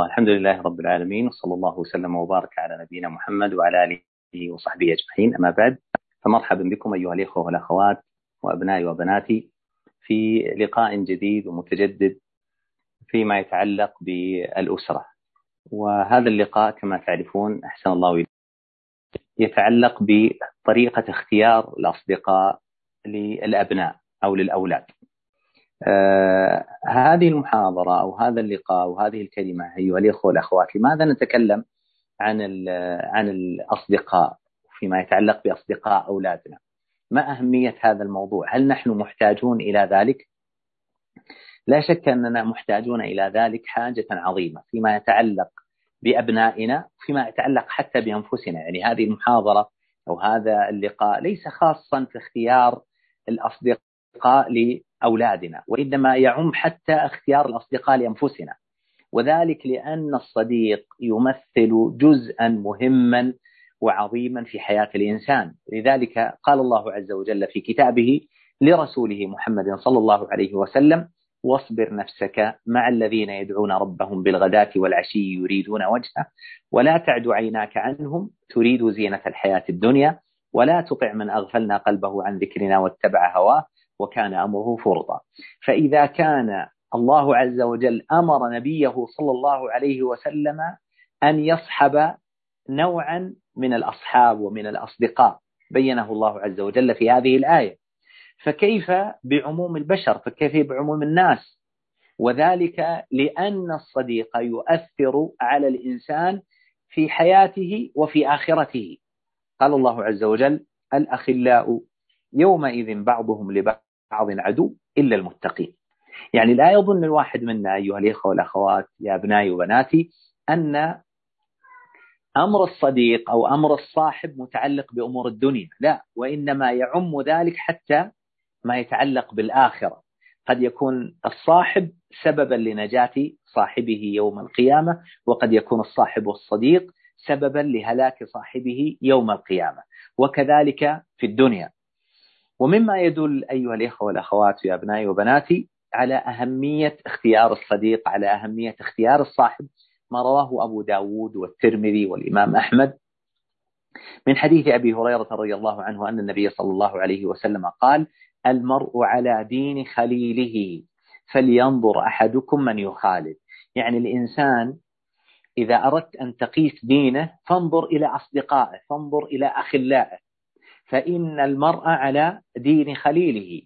الحمد لله رب العالمين وصلى الله وسلم وبارك على نبينا محمد وعلى آله وصحبه أجمعين. أما بعد فمرحبا بكم أيها الإخوة والأخوات وأبنائي وبناتي في لقاء جديد ومتجدد فيما يتعلق بالأسرة. وهذا اللقاء كما تعرفون أحسن الله إليه يتعلق بطريقة اختيار الأصدقاء للأبناء أو للأولاد. آه هذه المحاضرة أو هذا اللقاء وهذه الكلمة أيها الإخوة والأخوات لماذا نتكلم عن عن الأصدقاء فيما يتعلق بأصدقاء أولادنا؟ ما أهمية هذا الموضوع؟ هل نحن محتاجون إلى ذلك؟ لا شك أننا محتاجون إلى ذلك حاجة عظيمة فيما يتعلق بأبنائنا فيما يتعلق حتى بأنفسنا. يعني هذه المحاضرة أو هذا اللقاء ليس خاصا في اختيار الأصدقاء أولادنا وإنما يعم حتى اختيار الأصدقاء لأنفسنا. وذلك لأن الصديق يمثل جزءا مهما وعظيما في حياة الإنسان. لذلك قال الله عز وجل في كتابه لرسوله محمد صلى الله عليه وسلم واصبر نفسك مع الذين يدعون ربهم بالغداة والعشي يريدون وجهه ولا تعد عيناك عنهم تريد زينة الحياة الدنيا ولا تطع من أغفلنا قلبه عن ذكرنا واتبع هواه وكان أمره فرطا فإذا كان الله عز وجل أمر نبيه صلى الله عليه وسلم أن يصحب نوعا من الأصحاب ومن الأصدقاء. بينه الله عز وجل في هذه الآية. فكيف بعموم البشر؟ فكيف بعموم الناس؟ وذلك لأن الصديق يؤثر على الإنسان في حياته وفي آخرته. قال الله عز وجل الأخلاء يومئذ بعضهم لبعض. عدو إلا المتقين. يعني لا يظن الواحد منا أيها الإخوة والأخوات يا أبنائي وبناتي أن أمر الصديق أو أمر الصاحب متعلق بأمور الدنيا لا وإنما يعم ذلك حتى ما يتعلق بالآخرة. قد يكون الصاحب سببا لنجاة صاحبه يوم القيامة وقد يكون الصاحب والصديق سببا لهلاك صاحبه يوم القيامة وكذلك في الدنيا. ومما يدل أيها الإخوة والأخوات يا أبنائي وبناتي على أهمية اختيار الصديق على أهمية اختيار الصاحب ما رواه أبو داود والترمذي والإمام أحمد. من حديث أبي هريرة رضي الله عنه أن النبي صلى الله عليه وسلم قال المرء على دين خليله فلينظر أحدكم من يخالد. يعني الإنسان إذا أردت أن تقيس دينه فانظر إلى أصدقائه فانظر إلى أخلائه فإن المرء على دين خليله.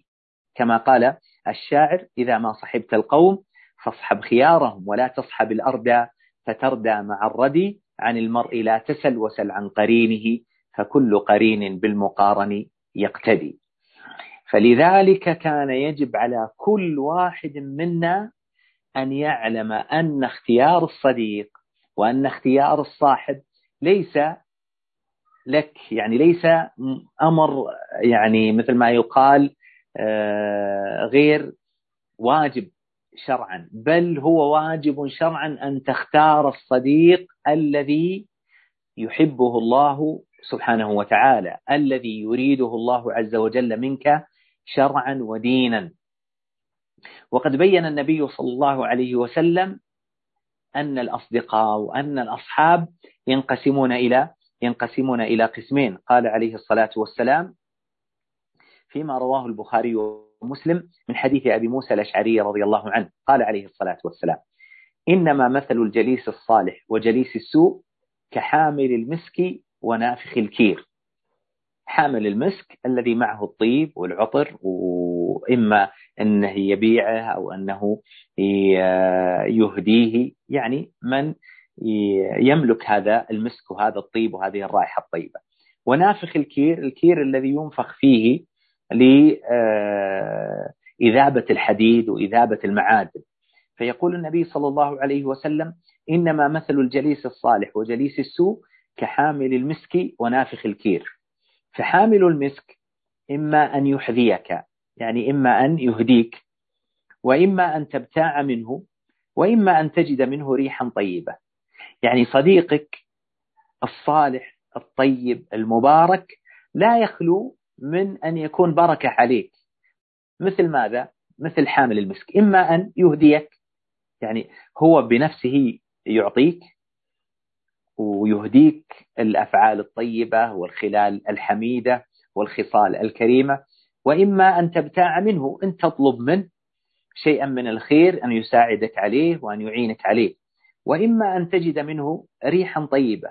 كما قال الشاعر إذا ما صحبت القوم فاصحب خيارهم ولا تصحب الأردى فتردى مع الردي. عن المرء لا تسل وسل عن قرينه فكل قرين بالمقارن يقتدي. فلذلك كان يجب على كل واحد منا أن يعلم أن اختيار الصديق وأن اختيار الصاحب ليس لك. يعني ليس أمر يعني مثل ما يقال آه، غير واجب شرعا بل هو واجب شرعا أن تختار الصديق الذي يحبه الله سبحانه وتعالى الذي يريده الله عز وجل منك شرعا ودينا. وقد بين النبي صلى الله عليه وسلم أن الأصدقاء وأن الأصحاب ينقسمون إلى ينقسمون إلى قسمين. قال عليه الصلاة والسلام فيما رواه البخاري ومسلم من حديث أبي موسى الأشعري رضي الله عنه. قال عليه الصلاة والسلام إنما مثل الجليس الصالح وجليس السوء كحامل المسك ونافخ الكير. حامل المسك الذي معه الطيب والعطر وإما أنه يبيعه أو أنه يهديه يعني من يملك هذا المسك وهذا الطيب وهذه الرائحة الطيبة. ونافخ الكير الكير الذي ينفخ فيه لإذابة الحديد وإذابة المعادن. فيقول النبي صلى الله عليه وسلم إنما مثل الجليس الصالح وجليس السوء كحامل المسك ونافخ الكير. فحامل المسك إما أن يحذيك يعني إما أن يهديك وإما أن تبتاع منه وإما أن تجد منه ريحا طيبة. يعني صديقك الصالح الطيب المبارك لا يخلو من أن يكون بركة عليك. مثل ماذا؟ مثل حامل المسك. إما أن يهديك يعني هو بنفسه يعطيك ويهديك الأفعال الطيبة والخلال الحميدة والخصال الكريمة وإما أن تبتاع منه. إن تطلب منه شيئا من الخير أن يساعدك عليه وأن يعينك عليه. وإما أن تجد منه ريحا طيبة.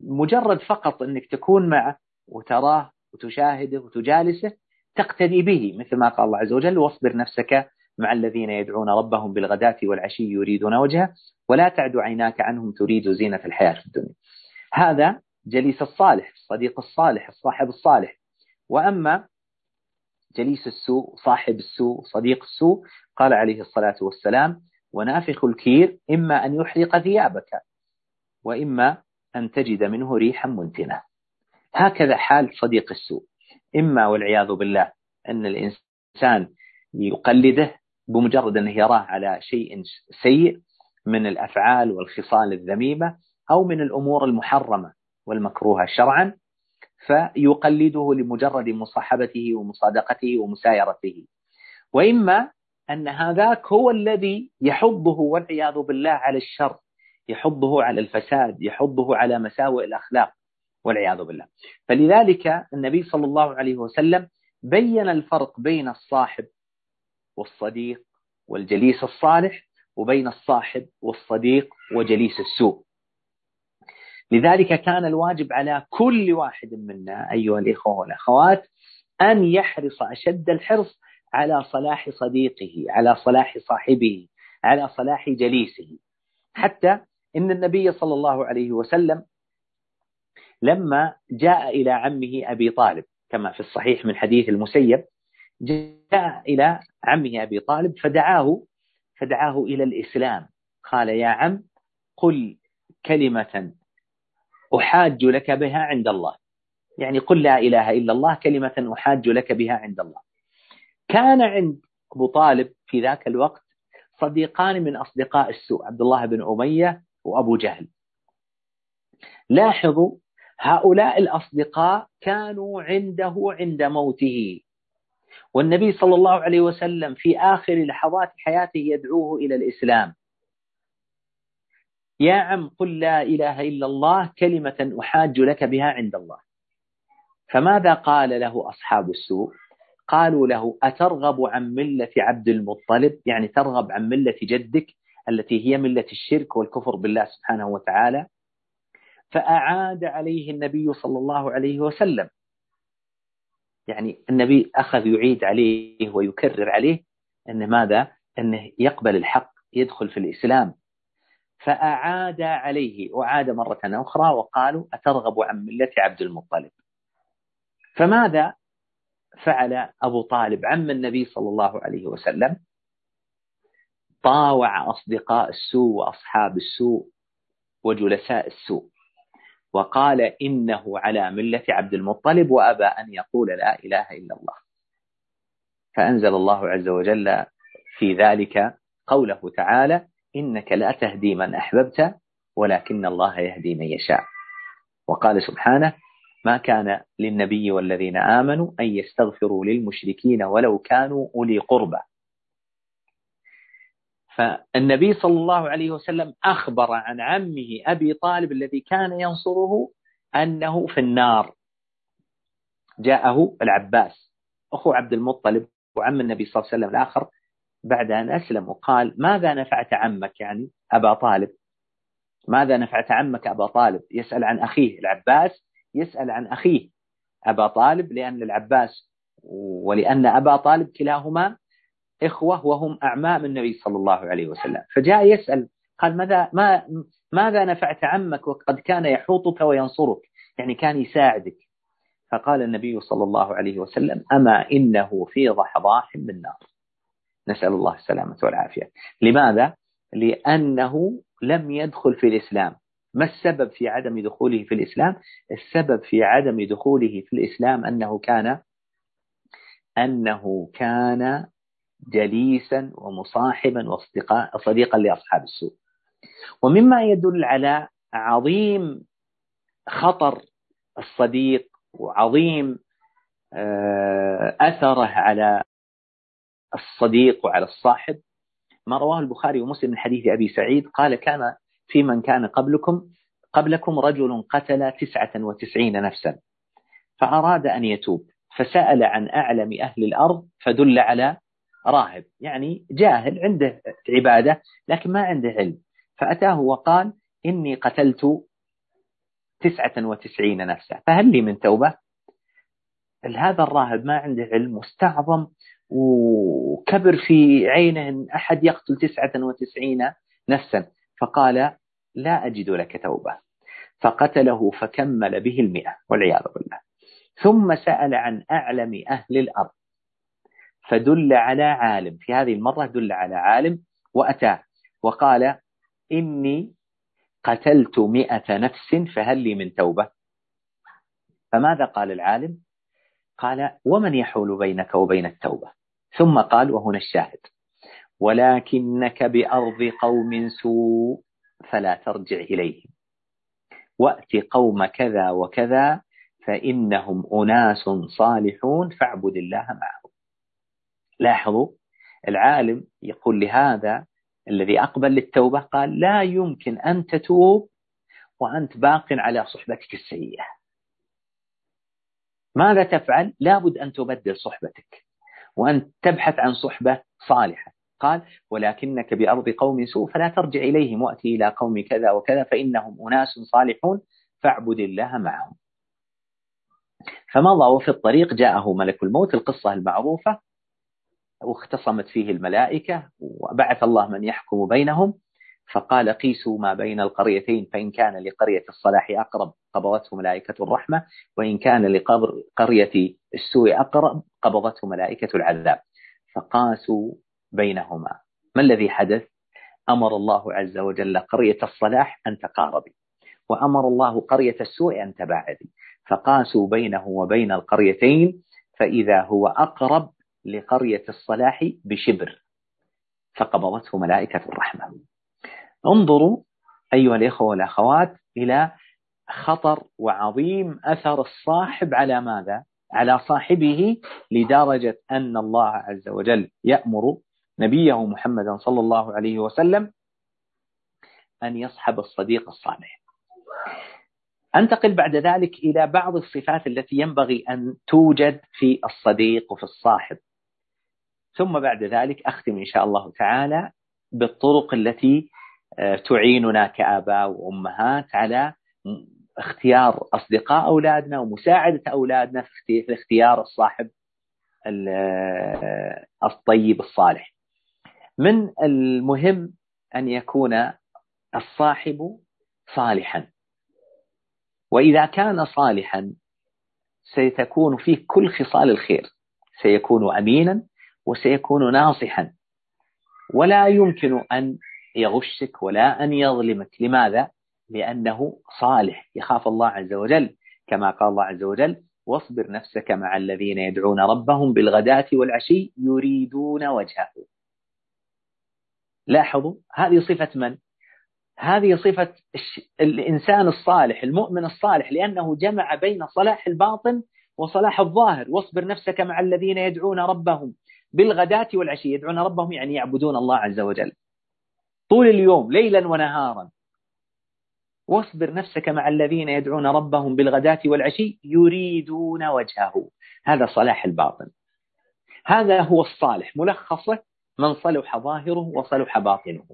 مجرد فقط أنك تكون معه وتراه وتشاهده وتجالسه تقتدي به مثل ما قال الله عز وجل واصبر نفسك مع الذين يدعون ربهم بالغداة والعشي يريدون وجهه ولا تعد عيناك عنهم تريد زينة الحياة في الدنيا. هذا جليس الصالح الصديق الصالح الصاحب الصالح. وأما جليس السوء صاحب السوء صديق السوء قال عليه الصلاة والسلام ونافخ الكير إما أن يحرق ثيابك وإما أن تجد منه ريحا منتنة. هكذا حال صديق السوء. إما والعياذ بالله أن الإنسان يقلده بمجرد أنه يراه على شيء سيء من الأفعال والخصال الذميمة أو من الأمور المحرمة والمكروهة شرعا فيقلده لمجرد مصاحبته ومصادقته ومسايرته. وإما أن هذاك هو الذي يحضه والعياذ بالله على الشر يحضه على الفساد يحضه على مساوئ الأخلاق والعياذ بالله. فلذلك النبي صلى الله عليه وسلم بين الفرق بين الصاحب والصديق والجليس الصالح وبين الصاحب والصديق وجليس السوء. لذلك كان الواجب على كل واحد منا أيها الإخوة والأخوات أن يحرص أشد الحرص على صلاح صديقه على صلاح صاحبه على صلاح جليسه. حتى إن النبي صلى الله عليه وسلم لما جاء إلى عمه أبي طالب كما في الصحيح من حديث المسيب جاء إلى عمه أبي طالب فدعاه فدعاه إلى الإسلام. قال يا عم قل كلمة أحاج لك بها عند الله. يعني قل لا إله إلا الله كلمة أحاج لك بها عند الله. كان عند أبو طالب في ذاك الوقت صديقان من أصدقاء السوء عبد الله بن أمية وأبو جهل. لاحظوا هؤلاء الأصدقاء كانوا عنده عند موته. والنبي صلى الله عليه وسلم في آخر لحظات حياته يدعوه إلى الإسلام. يا عم قل لا إله إلا الله كلمة أحاج لك بها عند الله. فماذا قال له أصحاب السوء؟ قالوا له أترغب عن ملة عبد المطلب؟ يعني ترغب عن ملة جدك التي هي ملة الشرك والكفر بالله سبحانه وتعالى؟ فأعاد عليه النبي صلى الله عليه وسلم. يعني النبي أخذ يعيد عليه ويكرر عليه أن ماذا؟ أنه يقبل الحق يدخل في الإسلام. فأعاد عليه وعاد مرة أخرى وقالوا أترغب عن ملة عبد المطلب. فماذا؟ فعل أبو طالب عم النبي صلى الله عليه وسلم طاوع أصدقاء السوء وأصحاب السوء وجلساء السوء وقال إنه على ملة عبد المطلب وأبى أن يقول لا إله إلا الله. فأنزل الله عز وجل في ذلك قوله تعالى إنك لا تهدي من أحببت ولكن الله يهدي من يشاء. وقال سبحانه ما كان للنبي والذين آمنوا أن يستغفروا للمشركين ولو كانوا أولي قربى. فالنبي صلى الله عليه وسلم أخبر عن عمه أبي طالب الذي كان ينصره أنه في النار. جاءه العباس أخو عبد المطلب وعم النبي صلى الله عليه وسلم الآخر بعد أن أسلم وقال ماذا نفعت عمك يعني أبا طالب؟ ماذا نفعت عمك أبا طالب؟ يسأل عن أخيه العباس يسأل عن أخيه أبا طالب لأن العباس ولأن أبا طالب كلاهما إخوة وهم أعمام النبي صلى الله عليه وسلم. فجاء يسأل قال ماذا ما ماذا نفعت عمك وقد كان يحوطك وينصرك؟ يعني كان يساعدك. فقال النبي صلى الله عليه وسلم أما إنه في ضحضاح من نار. نسأل الله السلامة والعافية. لماذا؟ لأنه لم يدخل في الإسلام. ما السبب في عدم دخوله في الإسلام؟ السبب في عدم دخوله في الإسلام أنه كان أنه كان جليسا ومصاحبا واصدقاء صديقا لأصحاب السوء ومما يدل على عظيم خطر الصديق وعظيم آه، أثره على الصديق وعلى الصاحب ما رواه البخاري ومسلم من حديث أبي سعيد قال كان في من كان قبلكم قبلكم رجل قتل تسعة وتسعين نفسا فأراد أن يتوب فسأل عن أعلم أهل الأرض فدل على راهب يعني جاهل عنده عبادة لكن ما عنده علم. فأتاه وقال إني قتلت تسعة وتسعين نفسا. فهل لي من توبة؟ هذا الراهب ما عنده علم واستعظم وكبر في عينه أن أحد يقتل تسعة وتسعين نفسا. فقال لا أجد لك توبة. فقتله فكمل به المئة والعياذ بالله. ثم سأل عن أعلم أهل الأرض. فدل على عالم. في هذه المرة دل على عالم وأتاه. وقال إني قتلت مئة نفس فهل لي من توبة؟ فماذا قال العالم؟ قال ومن يحول بينك وبين التوبة. ثم قال وهنا الشاهد. ولكنك بأرض قوم سوء فلا ترجع إليهم وأت قوم كذا وكذا فإنهم أناس صالحون فاعبد الله معهم. لاحظوا العالم يقول لهذا الذي أقبل للتوبة قال لا يمكن أن تتوب وأنت باق على صحبتك السيئة. ماذا تفعل؟ لابد أن تبدل صحبتك وأن تبحث عن صحبة صالحة. قال ولكنك بأرض قوم سوء فلا ترجع إليهم وأتي إلى قوم كذا وكذا فإنهم أناس صالحون فاعبد الله معهم. فمضى وفي الطريق جاءه ملك الموت القصة المعروفة واختصمت فيه الملائكة وبعث الله من يحكم بينهم فقال قيسوا ما بين القريتين فإن كان لقرية الصلاح أقرب قبضته ملائكة الرحمة وإن كان لقرية السوء أقرب قبضته ملائكة العذاب. فقاسوا بينهما. ما الذي حدث؟ أمر الله عز وجل قرية الصلاح أن تقاربي وأمر الله قرية السوء أن تباعدي فقاسوا بينه وبين القريتين فإذا هو أقرب لقرية الصلاح بشبر فقبضته ملائكة الرحمة. انظروا أيها الإخوة والأخوات إلى خطر وعظيم أثر الصاحب على ماذا؟ على صاحبه لدرجة أن الله عز وجل يأمر نبيه محمدا صلى الله عليه وسلم أن يصحب الصديق الصالح. أنتقل بعد ذلك إلى بعض الصفات التي ينبغي أن توجد في الصديق وفي الصاحب. ثم بعد ذلك أختم إن شاء الله تعالى بالطرق التي آه، تعيننا كآباء وأمهات على اختيار أصدقاء أولادنا ومساعدة أولادنا في اختيار الصاحب آه، الطيب الصالح. من المهم أن يكون الصاحب صالحا. وإذا كان صالحا سيتكون فيه كل خصال الخير. سيكون أمينا وسيكون ناصحا. ولا يمكن أن يغشك ولا أن يظلمك. لماذا؟ لأنه صالح. يخاف الله عز وجل. كما قال الله عز وجل واصبر نفسك مع الذين يدعون ربهم بالغداة والعشي يريدون وجهه. لاحظوا هذه صفة من؟ هذه صفة الإنسان الصالح المؤمن الصالح لأنه جمع بين صلاح الباطن وصلاح الظاهر. واصبر نفسك مع الذين يدعون ربهم بالغداة والعشي. يدعون ربهم يعني يعبدون الله عز وجل. طول اليوم ليلا ونهارا. واصبر نفسك مع الذين يدعون ربهم بالغداة والعشي يريدون وجهه. هذا صلاح الباطن. هذا هو الصالح ملخصه من صلح ظاهره وصلح باطنه.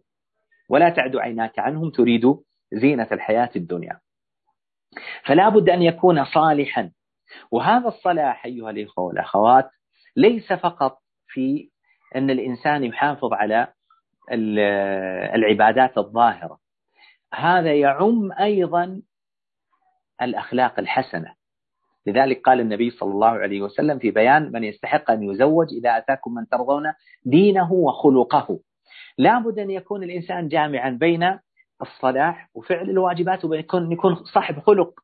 ولا تعد عيناك عنهم تريد زينة الحياة الدنيا. فلا بد أن يكون صالحا. وهذا الصلاح أيها الإخوة والأخوات ليس فقط في أن الإنسان يحافظ على العبادات الظاهرة. هذا يعم أيضا الأخلاق الحسنة. لذلك قال النبي صلى الله عليه وسلم في بيان من يستحق أن يزوج إذا أتاكم من ترضون دينه وخلقه. لابد أن يكون الإنسان جامعا بين الصلاح وفعل الواجبات ويكون يكون صاحب خلق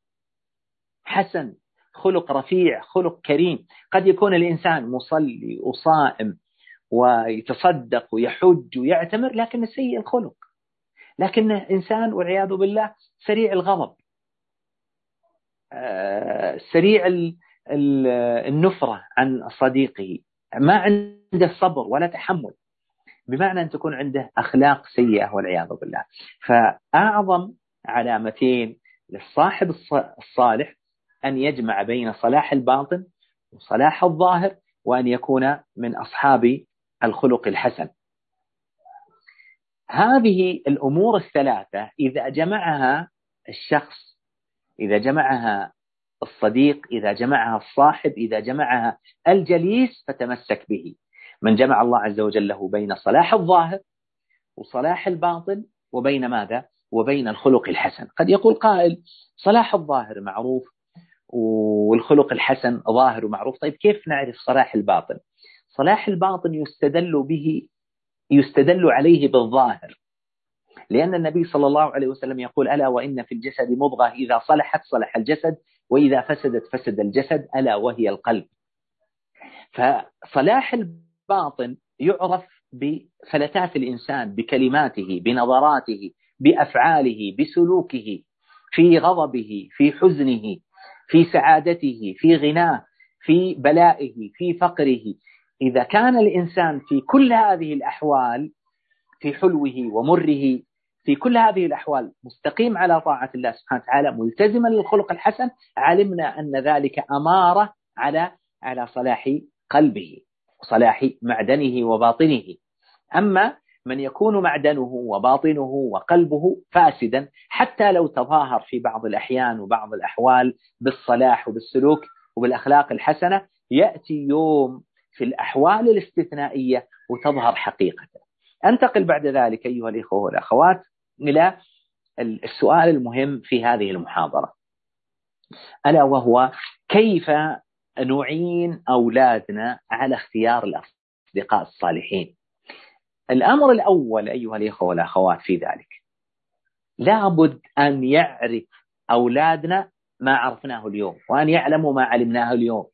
حسن خلق رفيع خلق كريم. قد يكون الإنسان مصلي وصائم ويتصدق ويحج ويعتمر لكن سيء الخلق. لكنه إنسان والعياذ بالله سريع الغضب. سريع النفرة عن صديقه. ما عنده صبر ولا تحمل بمعنى أن تكون عنده أخلاق سيئة والعياذ بالله. فأعظم علامتين للصاحب الصالح أن يجمع بين صلاح الباطن وصلاح الظاهر وأن يكون من أصحاب الخلق الحسن. هذه الأمور الثلاثة إذا جمعها الشخص إذا جمعها الصديق إذا جمعها الصاحب إذا جمعها الجليس فتمسك به. من جمع الله عز وجل له بين صلاح الظاهر وصلاح الباطن وبين ماذا؟ وبين الخلق الحسن. قد يقول قائل صلاح الظاهر معروف والخلق الحسن ظاهر ومعروف. طيب كيف نعرف صلاح الباطن؟ صلاح الباطن يستدل به يستدل عليه بالظاهر. لأن النبي صلى الله عليه وسلم يقول ألا وإن في الجسد مضغة إذا صلحت صلح الجسد وإذا فسدت فسد الجسد ألا وهي القلب. فصلاح الباطن يعرف بفلتات الإنسان بكلماته بنظراته بأفعاله بسلوكه في غضبه في حزنه في سعادته في غناه في بلائه في فقره. إذا كان الإنسان في كل هذه الأحوال في حلوة ومره في كل هذه الأحوال مستقيم على طاعة الله سبحانه وتعالى ملتزما للخلق الحسن علمنا أن ذلك أمارة على على صلاح قلبه وصلاح معدنه وباطنه. أما من يكون معدنه وباطنه وقلبه فاسدا حتى لو تظاهر في بعض الأحيان وبعض الأحوال بالصلاح وبالسلوك وبالأخلاق الحسنة يأتي يوم في الأحوال الاستثنائية وتظهر حقيقته أنتقل بعد ذلك أيها الإخوة والأخوات إلى السؤال المهم في هذه المحاضرة. ألا وهو كيف نعين أولادنا على اختيار الأصدقاء الصالحين؟ الأمر الأول أيها الإخوة والأخوات في ذلك لابد أن يعرف أولادنا ما عرفناه اليوم وأن يعلموا ما علمناه اليوم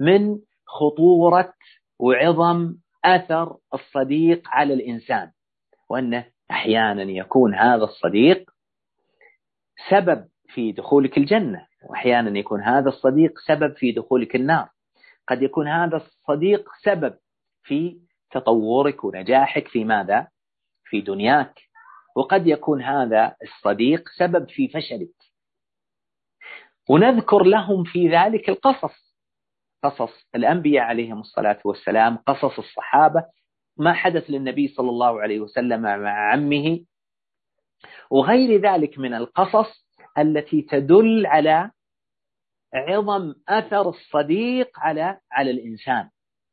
من خطورة وعظم أثر الصديق على الإنسان وأنه أحيانا يكون هذا الصديق سبب في دخولك الجنة وأحيانا يكون هذا الصديق سبب في دخولك النار. قد يكون هذا الصديق سبب في تطورك ونجاحك في ماذا؟ في دنياك. وقد يكون هذا الصديق سبب في فشلك. ونذكر لهم في ذلك القصص. قصص الأنبياء عليهم الصلاة والسلام قصص الصحابة ما حدث للنبي صلى الله عليه وسلم مع عمه وغير ذلك من القصص التي تدل على عظم أثر الصديق على على الإنسان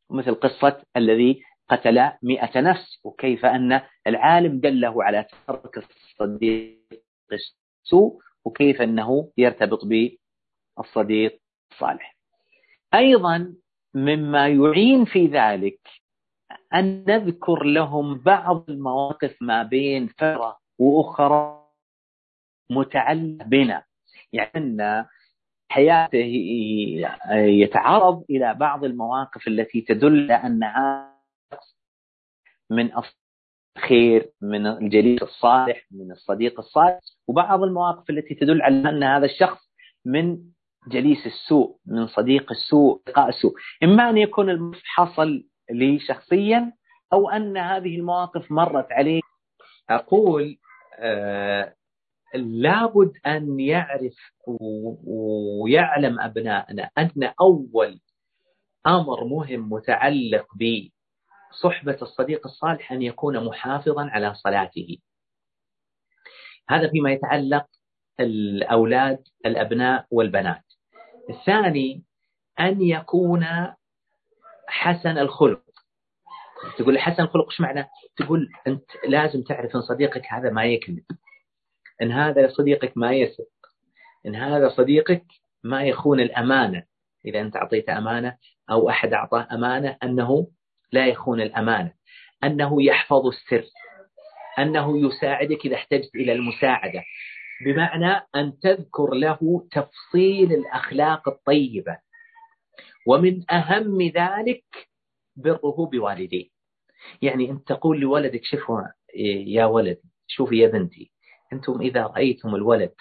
مثل قصة الذي قتل مئة نفس وكيف أن العالم دله على ترك الصديق السوء وكيف أنه يرتبط بالصديق الصالح. أيضا مما يعين في ذلك أن نذكر لهم بعض المواقف ما بين فترة وأخرى متعلقة بنا. يعني أن حياته يتعرض إلى بعض المواقف التي تدل أنها من الخير من الجليس الصالح من الصديق الصالح وبعض المواقف التي تدل على أن هذا الشخص من جليس السوء من صديق السوء لقاء السوء. إما أن يكون حصل لي شخصيا أو أن هذه المواقف مرت عليه أقول آه لابد أن يعرف ويعلم أبنائنا أن أول أمر مهم متعلق بصحبة الصديق الصالح أن يكون محافظا على صلاته. هذا فيما يتعلق الأولاد الأبناء والبنات. الثاني أن يكون حسن الخلق. تقول حسن الخلق إيش معنى؟ تقول أنت لازم تعرف إن صديقك هذا ما يكذب. إن هذا صديقك ما يسرق. إن هذا صديقك ما يخون الأمانة. إذا أنت أعطيت أمانة أو أحد اعطاه أمانة أنه لا يخون الأمانة. أنه يحفظ السر. أنه يساعدك إذا احتجت إلى المساعدة. بمعنى أن تذكر له تفصيل الأخلاق الطيبة. ومن أهم ذلك بره بوالديه. يعني أنت تقول لولدك شوفوا يا ولد شوفي يا بنتي أنتم إذا رأيتم الولد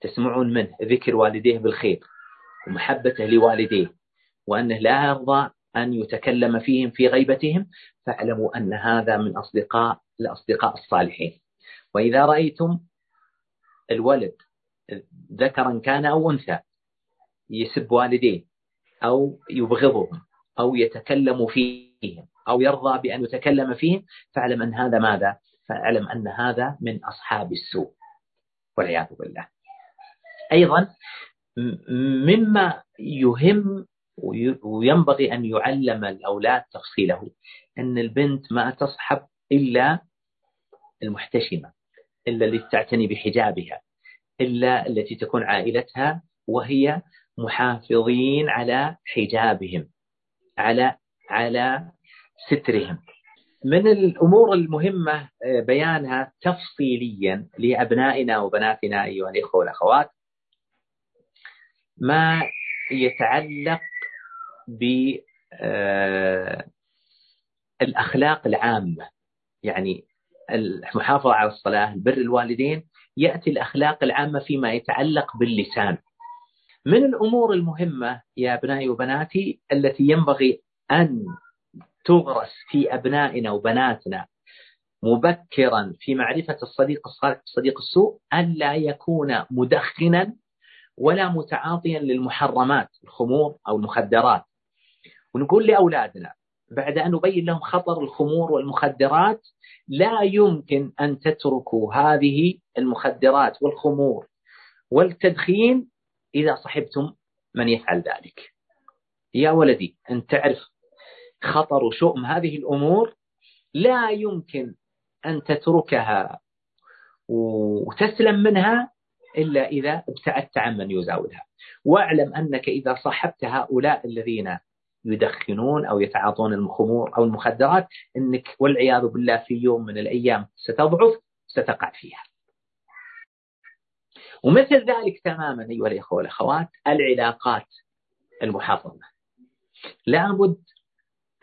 تسمعون منه ذكر والديه بالخير ومحبته لوالديه وأنه لا يرضى أن يتكلم فيهم في غيبتهم فاعلموا أن هذا من أصدقاء الأصدقاء الصالحين. وإذا رأيتم الولد ذكرا كان أو أنثى يسب والديه أو يبغضهم أو يتكلم فيهم أو يرضى بأن يتكلم فيهم فاعلم أن هذا ماذا؟ فاعلم أن هذا من أصحاب السوء والعياذ بالله أيضا مما يهم وينبغي أن يعلم الأولاد تفصيله أن البنت ما تصحب إلا المحتشمة إلا التي تعتني بحجابها إلا التي تكون عائلتها وهي محافظين على حجابهم على على سترهم. من الأمور المهمة آه، بيانها تفصيليا لأبنائنا وبناتنا أيها الإخوة والأخوات ما يتعلق بالاخلاق آه، العامة. يعني المحافظة على الصلاة بر الوالدين يأتي الأخلاق العامة فيما يتعلق باللسان. من الأمور المهمة يا ابنائي وبناتي التي ينبغي أن تغرس في أبنائنا وبناتنا مبكرا في معرفة الصديق الصالح والصديق السوء الا يكون مدخنا ولا متعاطيا للمحرمات الخمور أو المخدرات. ونقول لأولادنا بعد أن نبين لهم خطر الخمور والمخدرات لا يمكن أن تتركوا هذه المخدرات والخمور والتدخين إذا صحبتم من يفعل ذلك. يا ولدي ان تعرف خطر وشؤم هذه الأمور لا يمكن أن تتركها وتسلم منها إلا إذا ابتعدت عن من يزاولها. واعلم أنك إذا صاحبت هؤلاء الذين يدخنون أو يتعاطون الخمور أو المخدرات إنك والعياذ بالله في يوم من الأيام ستضعف ستقع فيها. ومثل ذلك تماما أيها الإخوة والأخوات العلاقات المحافظة. لابد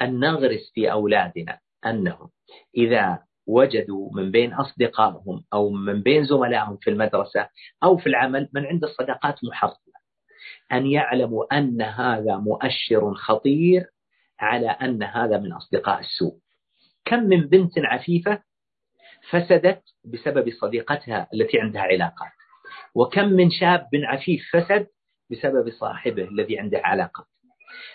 أن نغرس في أولادنا أنهم إذا وجدوا من بين أصدقائهم أو من بين زملائهم في المدرسة أو في العمل من عند الصداقات محرمه أن يعلموا أن هذا مؤشر خطير على أن هذا من أصدقاء السوء. كم من بنت عفيفة فسدت بسبب صديقتها التي عندها علاقات. وكم من شاب عفيف فسد بسبب صاحبه الذي عنده علاقات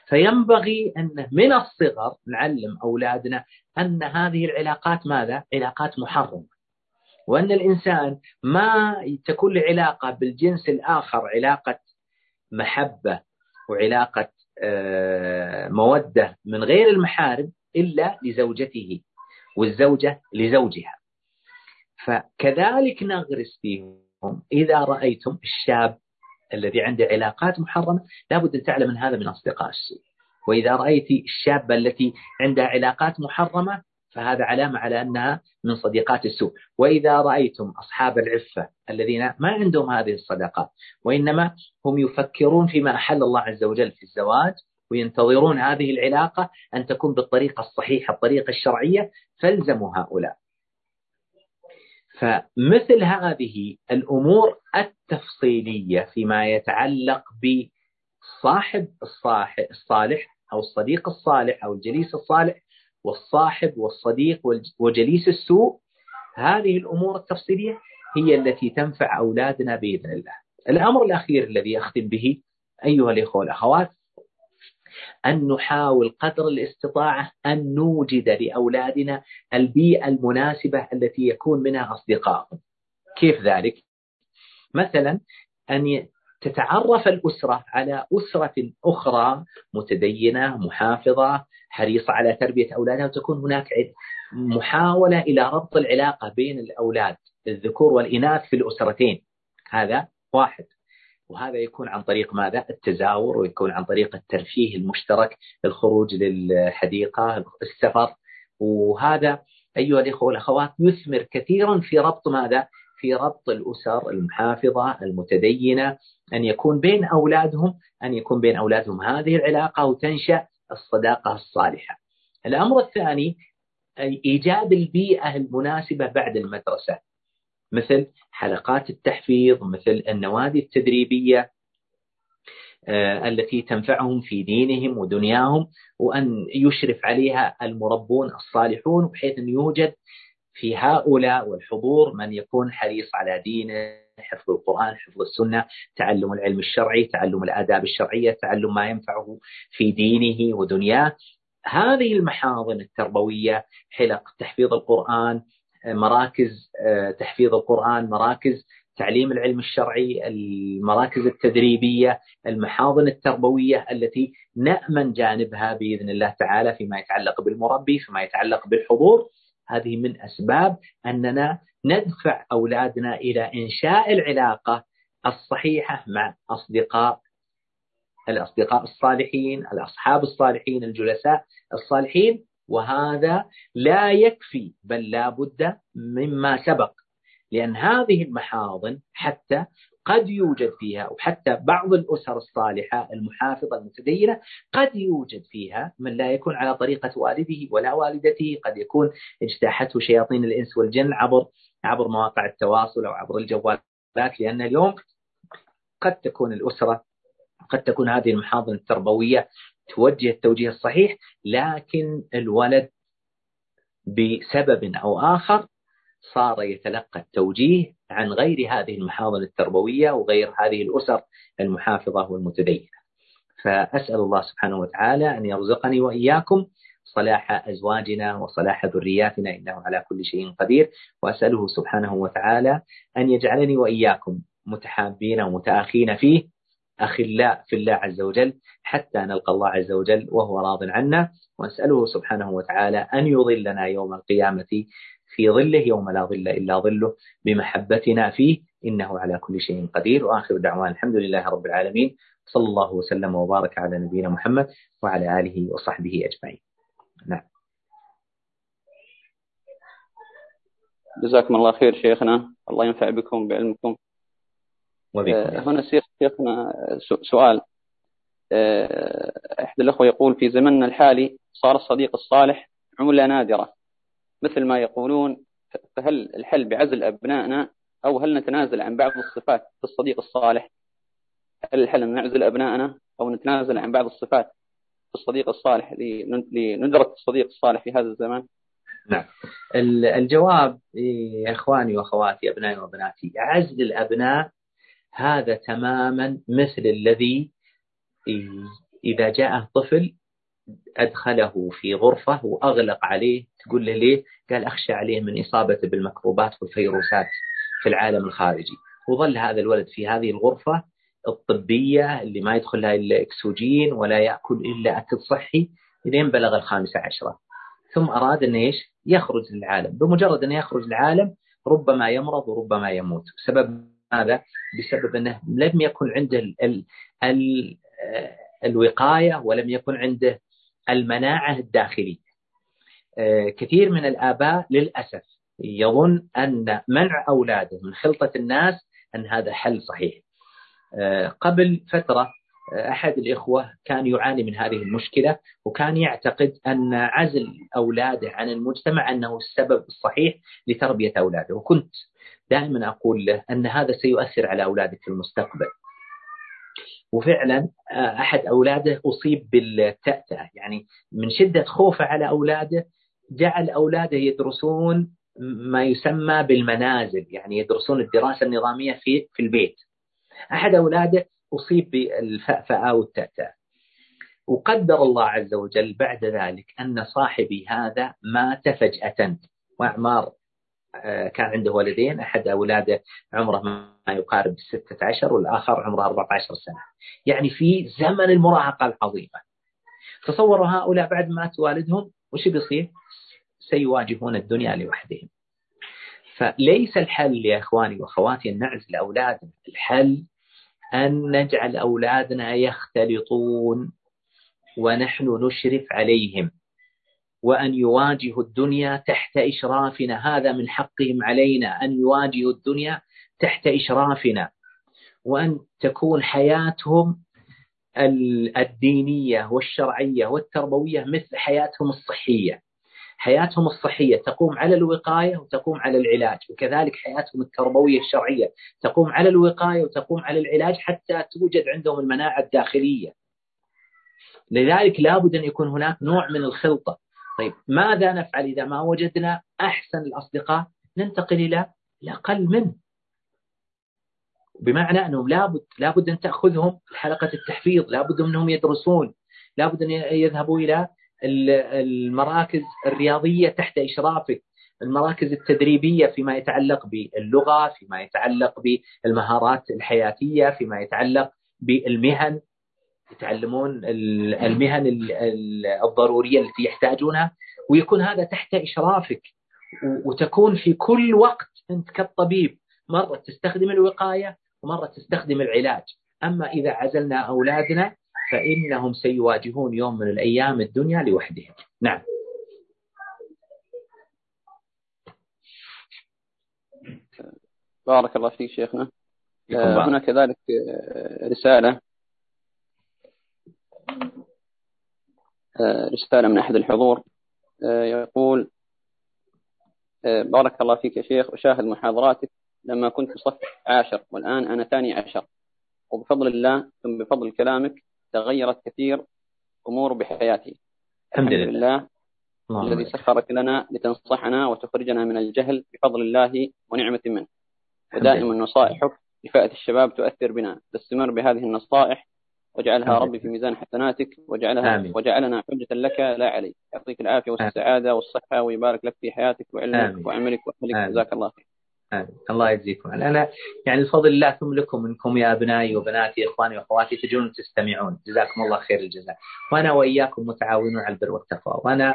فينبغي أن من الصغر نعلم أولادنا أن هذه العلاقات ماذا؟ علاقات محرمة. وأن الإنسان ما تكون له علاقة بالجنس الآخر علاقة محبة وعلاقة آه، مودة من غير المحارم إلا لزوجته والزوجة لزوجها. فكذلك نغرس فيهم إذا رأيتم الشاب الذي عنده علاقات محرمة لابد أن تعلم أن هذا من أصدقاء السوء. وإذا رأيت الشابة التي عندها علاقات محرمة فهذا علامة على أنها من صديقات السوء. وإذا رأيتم أصحاب العفة الذين ما عندهم هذه الصداقات وإنما هم يفكرون فيما أحل الله عز وجل في الزواج وينتظرون هذه العلاقة أن تكون بالطريقة الصحيحة الطريقة الشرعية فالزموا هؤلاء. فمثل هذه الأمور التفصيلية فيما يتعلق بصاحب الصالح أو الصديق الصالح أو الجليس الصالح والصاحب والصديق وجليس السوء هذه الأمور التفصيلية هي التي تنفع أولادنا بإذن الله. الأمر الأخير الذي أختم به أيها الإخوة والأخوات أن نحاول قدر الاستطاعة أن نوجد لأولادنا البيئة المناسبة التي يكون منها أصدقائهم. كيف ذلك؟ مثلا أن تتعرف الأسرة على أسرة أخرى متدينة محافظة حريصة على تربية أولادها وتكون هناك محاولة إلى ربط العلاقة بين الأولاد الذكور والإناث في الأسرتين هذا واحد وهذا يكون عن طريق ماذا؟ التزاور ويكون عن طريق الترفيه المشترك الخروج للحديقة السفر وهذا أيها الإخوة والأخوات يثمر كثيرا في ربط ماذا؟ في ربط الأسر المحافظة المتدينة أن يكون بين أولادهم أن يكون بين أولادهم هذه العلاقة وتنشأ الصداقة الصالحة الأمر الثاني إيجاد البيئة المناسبة بعد المدرسة مثل حلقات التحفيظ مثل النوادي التدريبية آه، التي تنفعهم في دينهم ودنياهم وأن يشرف عليها المربون الصالحون بحيث أن يوجد في هؤلاء والحضور من يكون حريص على دينه حفظ القرآن حفظ السنة تعلم العلم الشرعي تعلم الآداب الشرعية تعلم ما ينفعه في دينه ودنياه. هذه المحاضن التربوية حلق تحفيظ القرآن مراكز آه، تحفيظ القرآن مراكز تعليم العلم الشرعي المراكز التدريبية المحاضن التربوية التي نأمن جانبها بإذن الله تعالى فيما يتعلق بالمربي فيما يتعلق بالحضور. هذه من أسباب أننا ندفع أولادنا إلى إنشاء العلاقة الصحيحة مع أصدقاء الأصدقاء الصالحين الأصحاب الصالحين الجلساء الصالحين. وهذا لا يكفي بل لا بد مما سبق. لأن هذه المحاضن حتى قد يوجد فيها وحتى بعض الأسر الصالحة المحافظة المتدينة قد يوجد فيها من لا يكون على طريقة والده ولا والدته قد يكون اجتاحته شياطين الإنس والجن عبر عبر مواقع التواصل أو عبر الجوالات لأن اليوم قد تكون الأسرة قد تكون هذه المحاضن التربوية توجه التوجيه الصحيح لكن الولد بسبب أو آخر صار يتلقى التوجيه عن غير هذه المحاضن التربوية وغير هذه الأسر المحافظة والمتدينة. فأسأل الله سبحانه وتعالى أن يرزقني وإياكم صلاح أزواجنا وصلاح ذرياتنا إنه على كل شيء قدير. وأسأله سبحانه وتعالى أن يجعلني وإياكم متحابين ومتآخين فيه أخلاء في الله عز وجل حتى نلقى الله عز وجل وهو راض عنا. وأسأله سبحانه وتعالى أن يظلنا يوم القيامة في ظله يوم لا ظل إلا ظله بمحبتنا فيه. إنه على كل شيء قدير. وآخر دعوانا الحمد لله رب العالمين. صلى الله وسلم وبارك على نبينا محمد وعلى آله وصحبه أجمعين. نعم. جزاكم الله خير شيخنا. الله ينفع بكم بعلمكم. هنا شيخنا سؤال. آه، أحد الأخوة يقول في زمننا الحالي صار الصديق الصالح عملة نادرة. مثل ما يقولون فهل الحل بعزل أبنائنا أو هل نتنازل عن بعض الصفات في الصديق الصالح؟ هل الحل أن نعزل أبنائنا أو نتنازل عن بعض الصفات في الصديق الصالح لندرك الصديق الصالح في هذا الزمان؟ نعم. الجواب يا إخواني وأخواتي أبنائي وبناتي عزل الأبناء هذا تماما مثل الذي إذا جاءه طفل أدخله في غرفة وأغلق عليه تقول له ليه؟ قال أخشى عليه من إصابته بالمكروبات والفيروسات في العالم الخارجي وظل هذا الولد في هذه الغرفة الطبية اللي ما يدخل لها إلا أكسجين ولا يأكل إلا أكل صحي لين بلغ الخامسة عشرة ثم أراد أن إيش؟ يخرج للعالم بمجرد أنه يخرج للعالم ربما يمرض وربما يموت سبب هذا بسبب أنه لم يكن عنده ال ال ال الوقاية ولم يكن عنده المناعة الداخلية. آه، كثير من الآباء للأسف يظن أن منع أولاده من خلطة الناس أن هذا حل صحيح. آه، قبل فترة آه، أحد الإخوة كان يعاني من هذه المشكلة وكان يعتقد أن عزل أولاده عن المجتمع أنه السبب الصحيح لتربية أولاده. وكنت دائما أقول له أن هذا سيؤثر على أولادك في المستقبل وفعلا آه، أحد أولاده أصيب بالتأتأة يعني من شدة خوفه على أولاده جعل أولاده يدرسون ما يسمى بالمنازل يعني يدرسون الدراسة النظامية في في البيت. أحد أولاده أصيب بالفأفأة والتأتأة. وقدر الله عز وجل بعد ذلك أن صاحبي هذا مات فجأة وأعمار آه، كان عنده ولدين أحد أولاده عمره ما يقارب 16 والآخر عمره 14 سنة. يعني في زمن المراهقة العظيمة. تصوروا هؤلاء بعد ما مات والدهم وش بيصير؟ سيواجهون الدنيا لوحدهم. فليس الحل يا إخواني وأخواتي أن نعزل أولادنا الحل أن نجعل أولادنا يختلطون ونحن نشرف عليهم. وأن يواجهوا الدنيا تحت إشرافنا. هذا من حقهم علينا أن يواجهوا الدنيا تحت إشرافنا. وأن تكون حياتهم الدينية والشرعية والتربوية مثل حياتهم الصحية. حياتهم الصحية تقوم على الوقاية وتقوم على العلاج وكذلك حياتهم التربوية الشرعية تقوم على الوقاية وتقوم على العلاج حتى توجد عندهم المناعة الداخلية. لذلك لابد أن يكون هناك نوع من الخلطة. طيب. ماذا نفعل إذا ما وجدنا أحسن الأصدقاء؟ ننتقل إلى الأقل منه. بمعنى أنهم لابد لابد أن تأخذهم حلقة التحفيظ لابد أنهم يدرسون لابد أن يذهبوا إلى المراكز الرياضية تحت إشرافك المراكز التدريبية فيما يتعلق باللغة فيما يتعلق بالمهارات الحياتية فيما يتعلق بالمهن. يتعلمون المهن الضرورية التي يحتاجونها ويكون هذا تحت إشرافك وتكون في كل وقت أنت كالطبيب مرة تستخدم الوقاية ومرة تستخدم العلاج. أما إذا عزلنا أولادنا فإنهم سيواجهون يوم من الأيام الدنيا لوحدهم. نعم. بارك الله فيك شيخنا. هنا كذلك آه، رسالة آه، رسالة من أحد الحضور يقول بارك الله فيك يا شيخ أشاهد محاضراتك لما كنت في صف عاشر والآن أنا ثاني عشر. وبفضل الله ثم بفضل كلامك تغيرت كثير أمور بحياتي. الحمد لله. الله الذي سخرك لنا لتنصحنا وتخرجنا من الجهل بفضل الله ونعمة منه. ودائما نصائحك لفئة الشباب تؤثر بنا. تستمر بهذه النصائح واجعلها ربي في ميزان حسناتك واجعلها آمين. وجعلنا حجة لك لا عليك. يعطيك العافية والسعادة والصحة ويبارك لك في حياتك وعلمك وعملك وأهلك. جزاك الله خير. الله يجزيكم. أنا يعني بفضل الله ثم لكم منكم يا أبنائي وبناتي إخواني وأخواتي تجون تستمعون جزاكم الله خير الجزاء. وأنا وإياكم متعاونون على البر والتقوى. وأنا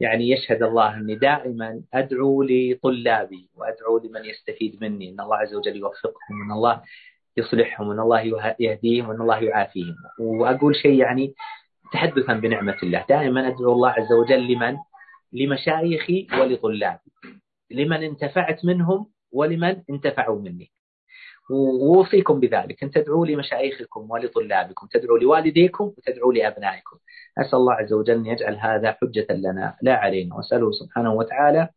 يعني يشهد الله أني دائما أدعو لطلابي وأدعو لمن يستفيد مني. أن الله عز وجل يوفقهم. وأن الله يصلحهم وأن الله يهديهم وأن الله يعافيهم. وأقول شيء يعني تحدثا بنعمة الله. دائما أدعو الله عز وجل لمن؟ لمشايخي ولطلابي لمن انتفعت منهم ولمن انتفعوا مني. ووصيكم بذلك. أن تدعوا لمشايخكم ولطلابكم. تدعوا لوالديكم وتدعوا لأبنائكم. أسأل الله عز وجل أن يجعل هذا حجة لنا. لا علينا. وأسأله سبحانه وتعالى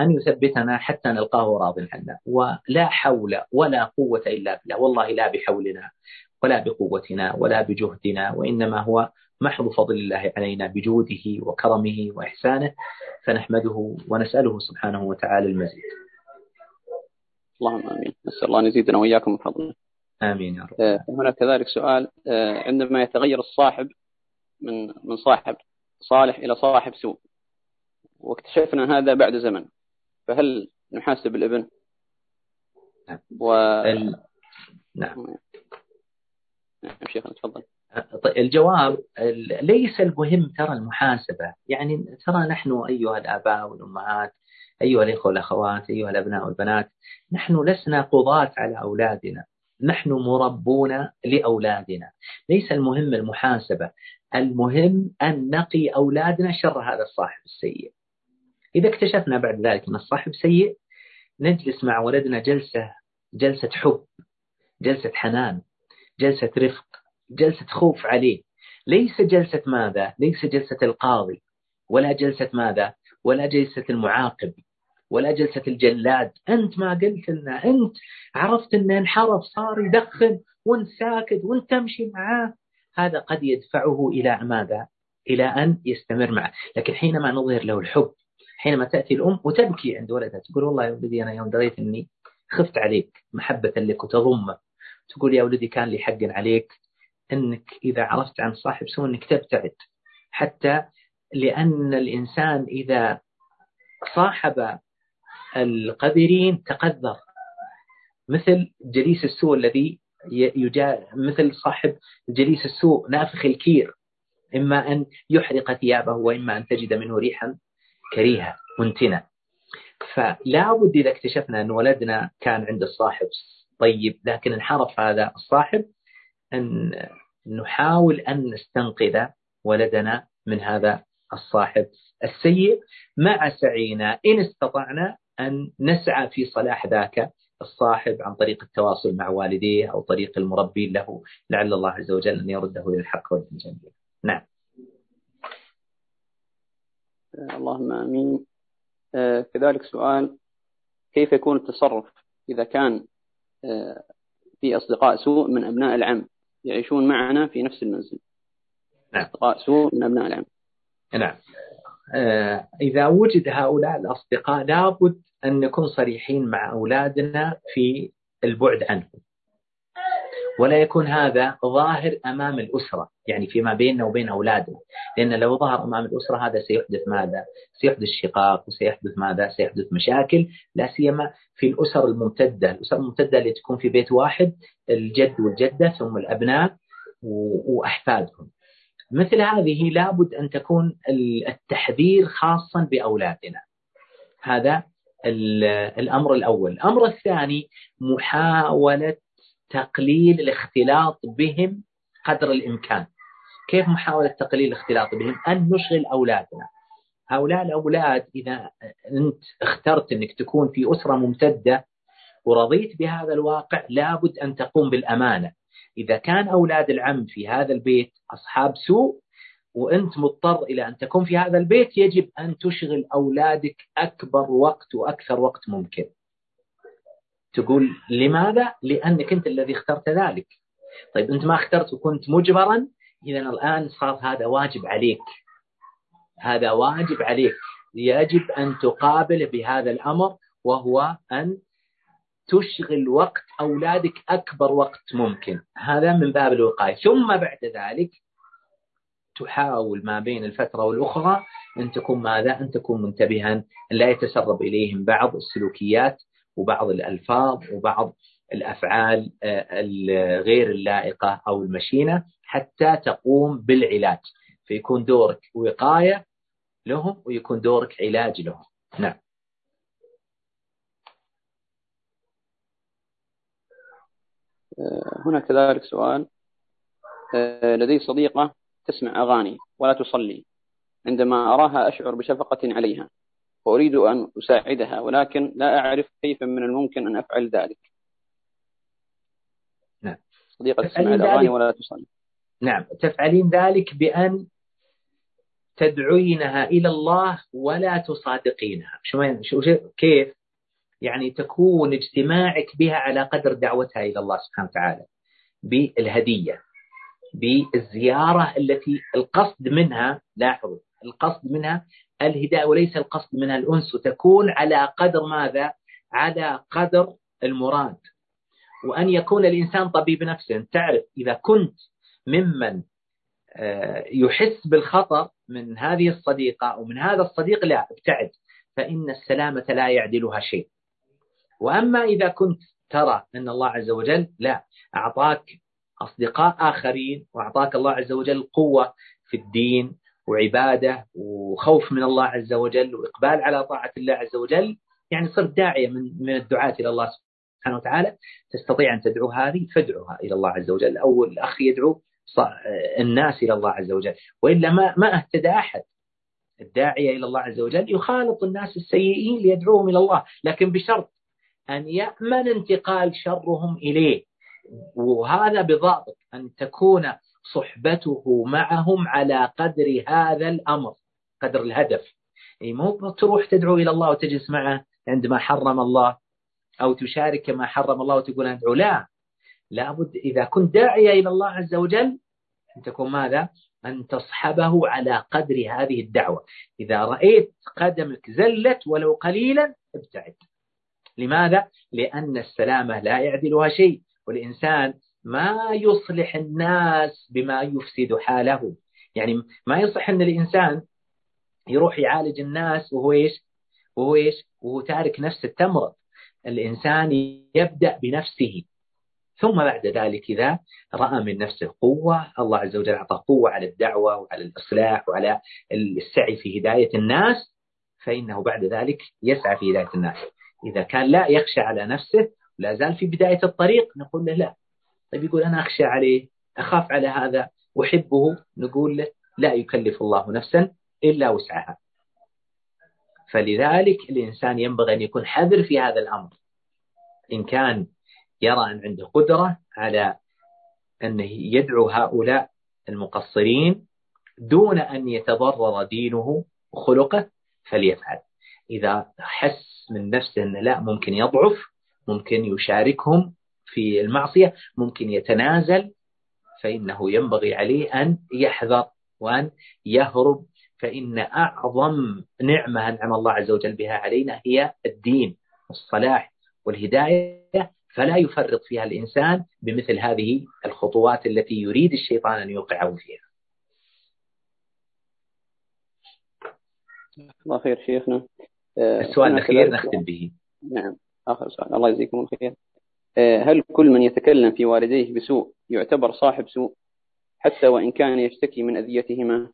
أن يثبتنا حتى نلقاه راض عنا. ولا حول ولا قوة إلا بالله. والله لا بحولنا ولا بقوتنا ولا بجهدنا وإنما هو محض فضل الله علينا بجوده وكرمه وإحسانه. فنحمده ونسأله سبحانه وتعالى المزيد. اللهم آمين. نسأل الله أن يزيدنا وإياكم من فضله. آمين يا رب. آه، هنا كذلك سؤال آه، عندما يتغير الصاحب من من صاحب صالح إلى صاحب سوء. واكتشفنا هذا بعد زمن. فهل نحاسب الابن؟ نعم. و... ال... نعم. نعم شيخنا تفضل. طيب الجواب ليس المهم ترى المحاسبة. يعني ترى نحن أيها الآباء والأمهات أيها الإخوة والأخوات أيها الأبناء والبنات نحن لسنا قضاة على أولادنا. نحن مربون لأولادنا. ليس المهم المحاسبة. المهم أن نقي أولادنا شر هذا الصاحب السيء. إذا اكتشفنا بعد ذلك أن الصاحب سيء نجلس مع ولدنا جلسة جلسة حب جلسة حنان جلسة رفق جلسة خوف عليه. ليس جلسة ماذا؟ ليس جلسة القاضي ولا جلسة ماذا؟ ولا جلسة المعاقب ولا جلسة الجلاد. أنت ما قلت لنا أنت عرفت أنه انحرف صار يدخن وانت ساكت وانت تمشي معاه. هذا قد يدفعه إلى ماذا؟ إلى أن يستمر معه. لكن حينما نظهر له الحب حينما تأتي الأم وتبكي عند ولدها تقول والله يا ولدي أنا يوم دريت أني خفت عليك محبة لك وتضمة. تقول يا ولدي كان لي حق عليك أنك إذا عرفت عن صاحب سوء أنك تبتعد. حتى لأن الإنسان إذا صاحب القذرين تقذر. مثل جليس السوء الذي يجا مثل صاحب جليس السوء نافخ الكير. إما أن يحرق ثيابه وإما أن تجد منه ريحا. كريهة منتنة. فلا بد إذا اكتشفنا أن ولدنا كان عند الصاحب طيب لكن انحرف هذا الصاحب أن نحاول أن نستنقذ ولدنا من هذا الصاحب السيء. مع سعينا إن استطعنا أن نسعى في صلاح ذاك الصاحب عن طريق التواصل مع والديه أو طريق المربي له لعل الله عز وجل أن يرده إلى الحق والجميل نعم. اللهم آمين. كذلك سؤال كيف يكون التصرف إذا كان في أصدقاء سوء من أبناء العم يعيشون معنا في نفس المنزل؟ نعم. أصدقاء سوء من أبناء العم. نعم. إذا وجد هؤلاء الأصدقاء لابد أن نكون صريحين مع أولادنا في البعد عنهم. ولا يكون هذا ظاهر أمام الأسرة يعني فيما بيننا وبين اولادنا لأن لو ظهر أمام الأسرة هذا سيحدث ماذا؟ سيحدث شقاق وسيحدث ماذا؟ سيحدث مشاكل لا سيما في الأسر الممتدة، الأسر الممتدة اللي تكون في بيت واحد الجد والجدة ثم الأبناء وأحفادهم. مثل هذه لابد أن تكون التحذير خاصا بأولادنا. هذا الأمر الأول، الأمر الثاني محاولة تقليل الاختلاط بهم قدر الإمكان. كيف محاولة تقليل الاختلاط بهم؟ أن نشغل أولادنا. هؤلاء الأولاد إذا أنت اخترت أنك تكون في أسرة ممتدة ورضيت بهذا الواقع لابد أن تقوم بالأمانة. إذا كان أولاد العم في هذا البيت أصحاب سوء وأنت مضطر إلى أن تكون في هذا البيت يجب أن تشغل أولادك أكبر وقت وأكثر وقت ممكن. تقول لماذا؟ لأنك أنت الذي اخترت ذلك. طيب أنت ما اخترت وكنت مجبرا اذا الآن صار هذا واجب عليك. هذا واجب عليك، يجب أن تقابل بهذا الأمر وهو أن تشغل وقت أولادك أكبر وقت ممكن، هذا من باب الوقاية، ثم بعد ذلك تحاول ما بين الفترة والأخرى أن تكون ماذا؟ أن تكون منتبها ان لا يتسرب إليهم بعض السلوكيات وبعض الألفاظ وبعض الأفعال الغير اللائقة أو المشينة حتى تقوم بالعلاج. فيكون دورك وقاية لهم ويكون دورك علاج لهم. نعم. هنا كذلك سؤال. لدي صديقة تسمع أغاني ولا تصلي. عندما أراها أشعر بشفقة عليها. وأريد أن أساعدها ولكن لا أعرف كيف من الممكن أن أفعل ذلك. نعم. صديقة تسمع الأغاني ولا تصلي؟ نعم. تفعلين ذلك بأن تدعينها إلى الله ولا تصادقينها. شو شو كيف؟ يعني تكون اجتماعك بها على قدر دعوتها إلى الله سبحانه وتعالى. بالهدية بالزيارة التي القصد منها لاحظوا القصد منها الهداية وليس القصد منها الأنس. وتكون على قدر ماذا؟ على قدر المراد. وأن يكون الإنسان طبيب نفسه. تعرف إذا كنت ممن آه، يحس بالخطر من هذه الصديقة أو من هذا الصديق لا ابتعد. فإن السلامة لا يعدلها شيء. وأما إذا كنت ترى أن الله عز وجل لا أعطاك أصدقاء آخرين وأعطاك الله عز وجل قوة في الدين وعبادة وخوف من الله عز وجل وإقبال على طاعة الله عز وجل يعني صرت داعية من من الدعاة إلى الله سبحانه وتعالى. تستطيع أن تدعو هذه فادعوها إلى الله عز وجل. أو الاخ يدعو الناس إلى الله عز وجل. وإلا ما ما أهتدى أحد. الداعية إلى الله عز وجل يخالط الناس السيئين ليدعوهم إلى الله لكن بشرط أن يأمن انتقال شرهم إليه. وهذا بضابط أن تكون صحبته معهم على قدر هذا الأمر قدر الهدف. اي مو تروح تدعو إلى الله وتجلس معه عندما حرم الله أو تشارك ما حرم الله وتقول أدعو. لا. لابد إذا كنت داعية إلى الله عز وجل أن تكون ماذا؟ أن تصحبه على قدر هذه الدعوة. إذا رأيت قدمك زلت ولو قليلا ابتعد. لماذا؟ لأن السلامة لا يعدلها شيء. والإنسان ما يصلح الناس بما يفسد حاله يعني ما يصح أن الإنسان يروح يعالج الناس وهو إيش؟ وهو إيش؟ وهو تارك نفسه تمرض الإنسان يبدأ بنفسه. ثم بعد ذلك إذا رأى من نفسه قوة الله عز وجل أعطاه قوة على الدعوة وعلى الإصلاح وعلى السعي في هداية الناس فإنه بعد ذلك يسعى في هداية الناس. إذا كان لا يخشى على نفسه لا زال في بداية الطريق نقول له لا. طيب يقول أنا أخشى عليه أخاف على هذا أحبه نقول له لا يكلف الله نفسا إلا وسعها. فلذلك الإنسان ينبغي أن يكون حذر في هذا الأمر. إن كان يرى أن عنده قدرة على أنه يدعو هؤلاء المقصرين دون أن يتضرر دينه خلقه فليفعل. إذا حس من نفسه أنه لا ممكن يضعف ممكن يشاركهم في المعصية ممكن يتنازل فإنه ينبغي عليه أن يحذر وأن يهرب. فإن أعظم نعمة أنعم الله عز وجل بها علينا هي الدين والصلاح والهداية فلا يفرط فيها الإنسان بمثل هذه الخطوات التي يريد الشيطان أن يوقعه فيها. الله خير شيخنا. آه، السؤال الأخير نختم به. نعم آخر سؤال. الله يجزيكم الخير. هل كل من يتكلم في والديه بسوء يعتبر صاحب سوء حتى وإن كان يشتكي من أذيتهما؟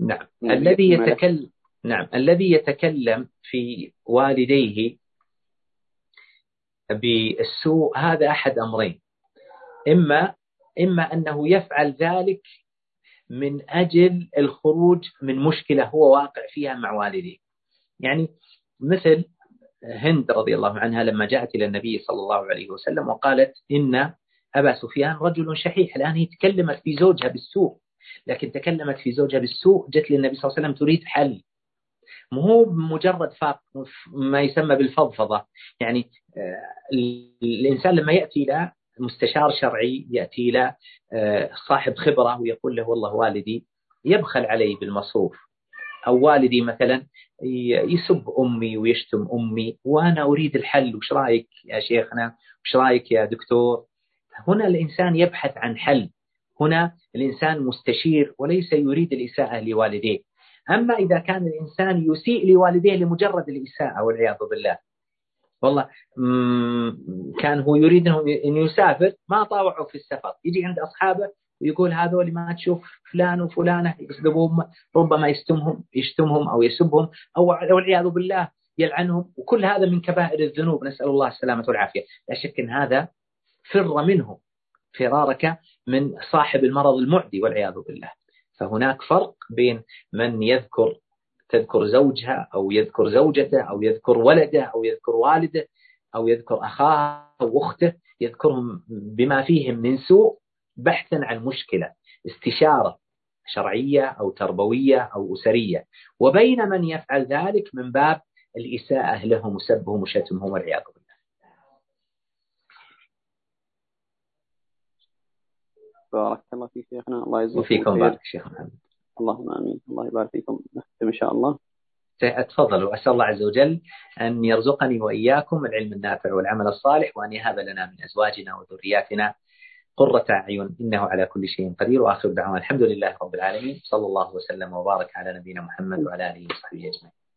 نعم. الذي يتكلم نعم. الذي يتكلم في والديه بالسوء هذا أحد أمرين. إما إما أنه يفعل ذلك من أجل الخروج من مشكلة هو واقع فيها مع والديه. يعني مثل هند رضي الله عنها لما جاءت إلى النبي صلى الله عليه وسلم وقالت إن أبا سفيان رجل شحيح الآن هي تكلمت في زوجها بالسوء لكن تكلمت في زوجها بالسوء جت للنبي صلى الله عليه وسلم تريد حل. مو مجرد فاق ما يسمى بالفضفضة. يعني آه، الإنسان لما يأتي إلى مستشار شرعي يأتي إلى آه، صاحب خبرة ويقول له والله والدي يبخل علي بالمصروف. أو والدي مثلا يسب أمي ويشتم أمي وأنا أريد الحل وش رأيك يا شيخنا؟ وش رأيك يا دكتور؟ هنا الإنسان يبحث عن حل. هنا الإنسان مستشير وليس يريد الإساءة لوالديه. أما إذا كان الإنسان يسيء لوالديه لمجرد الإساءة والعياذ بالله. والله كان هو يريد أن يسافر ما طاوعوا في السفر. يجي عند أصحابه ويقول هذول ما تشوف فلان وفلانة يسلبهم ربما يشتمهم يشتمهم أو يسبهم أو والعياذ بالله يلعنهم. وكل هذا من كبائر الذنوب. نسأل الله السلامة والعافية. لا شك أن هذا فر منه فرارك من صاحب المرض المعدي والعياذ بالله. فهناك فرق بين من يذكر تذكر زوجها أو يذكر زوجته أو يذكر ولده أو يذكر والده أو يذكر أخاه أو أخته يذكرهم بما فيهم من سوء بحثا عن مشكلة استشارة شرعية أو تربوية أو أسرية. وبين من يفعل ذلك من باب الإساءة لهم وسبهم وشتمهم والعياذ بالله. بارك الله فيك شيخنا. الله يجزيكم وفيكم بارك شيخ محمد اللهم آمين. الله يبارك فيكم. نختم إن شاء الله. تفضل. وأسأل الله عز وجل أن يرزقني وإياكم العلم النافع والعمل الصالح وأن يهب لنا من أزواجنا وذرياتنا قرة أعين إنه على كل شيء قدير وآخر دعوانا الحمد لله رب العالمين صلى الله وسلم وبارك على نبينا محمد وعلى آله وصحبه أجمعين.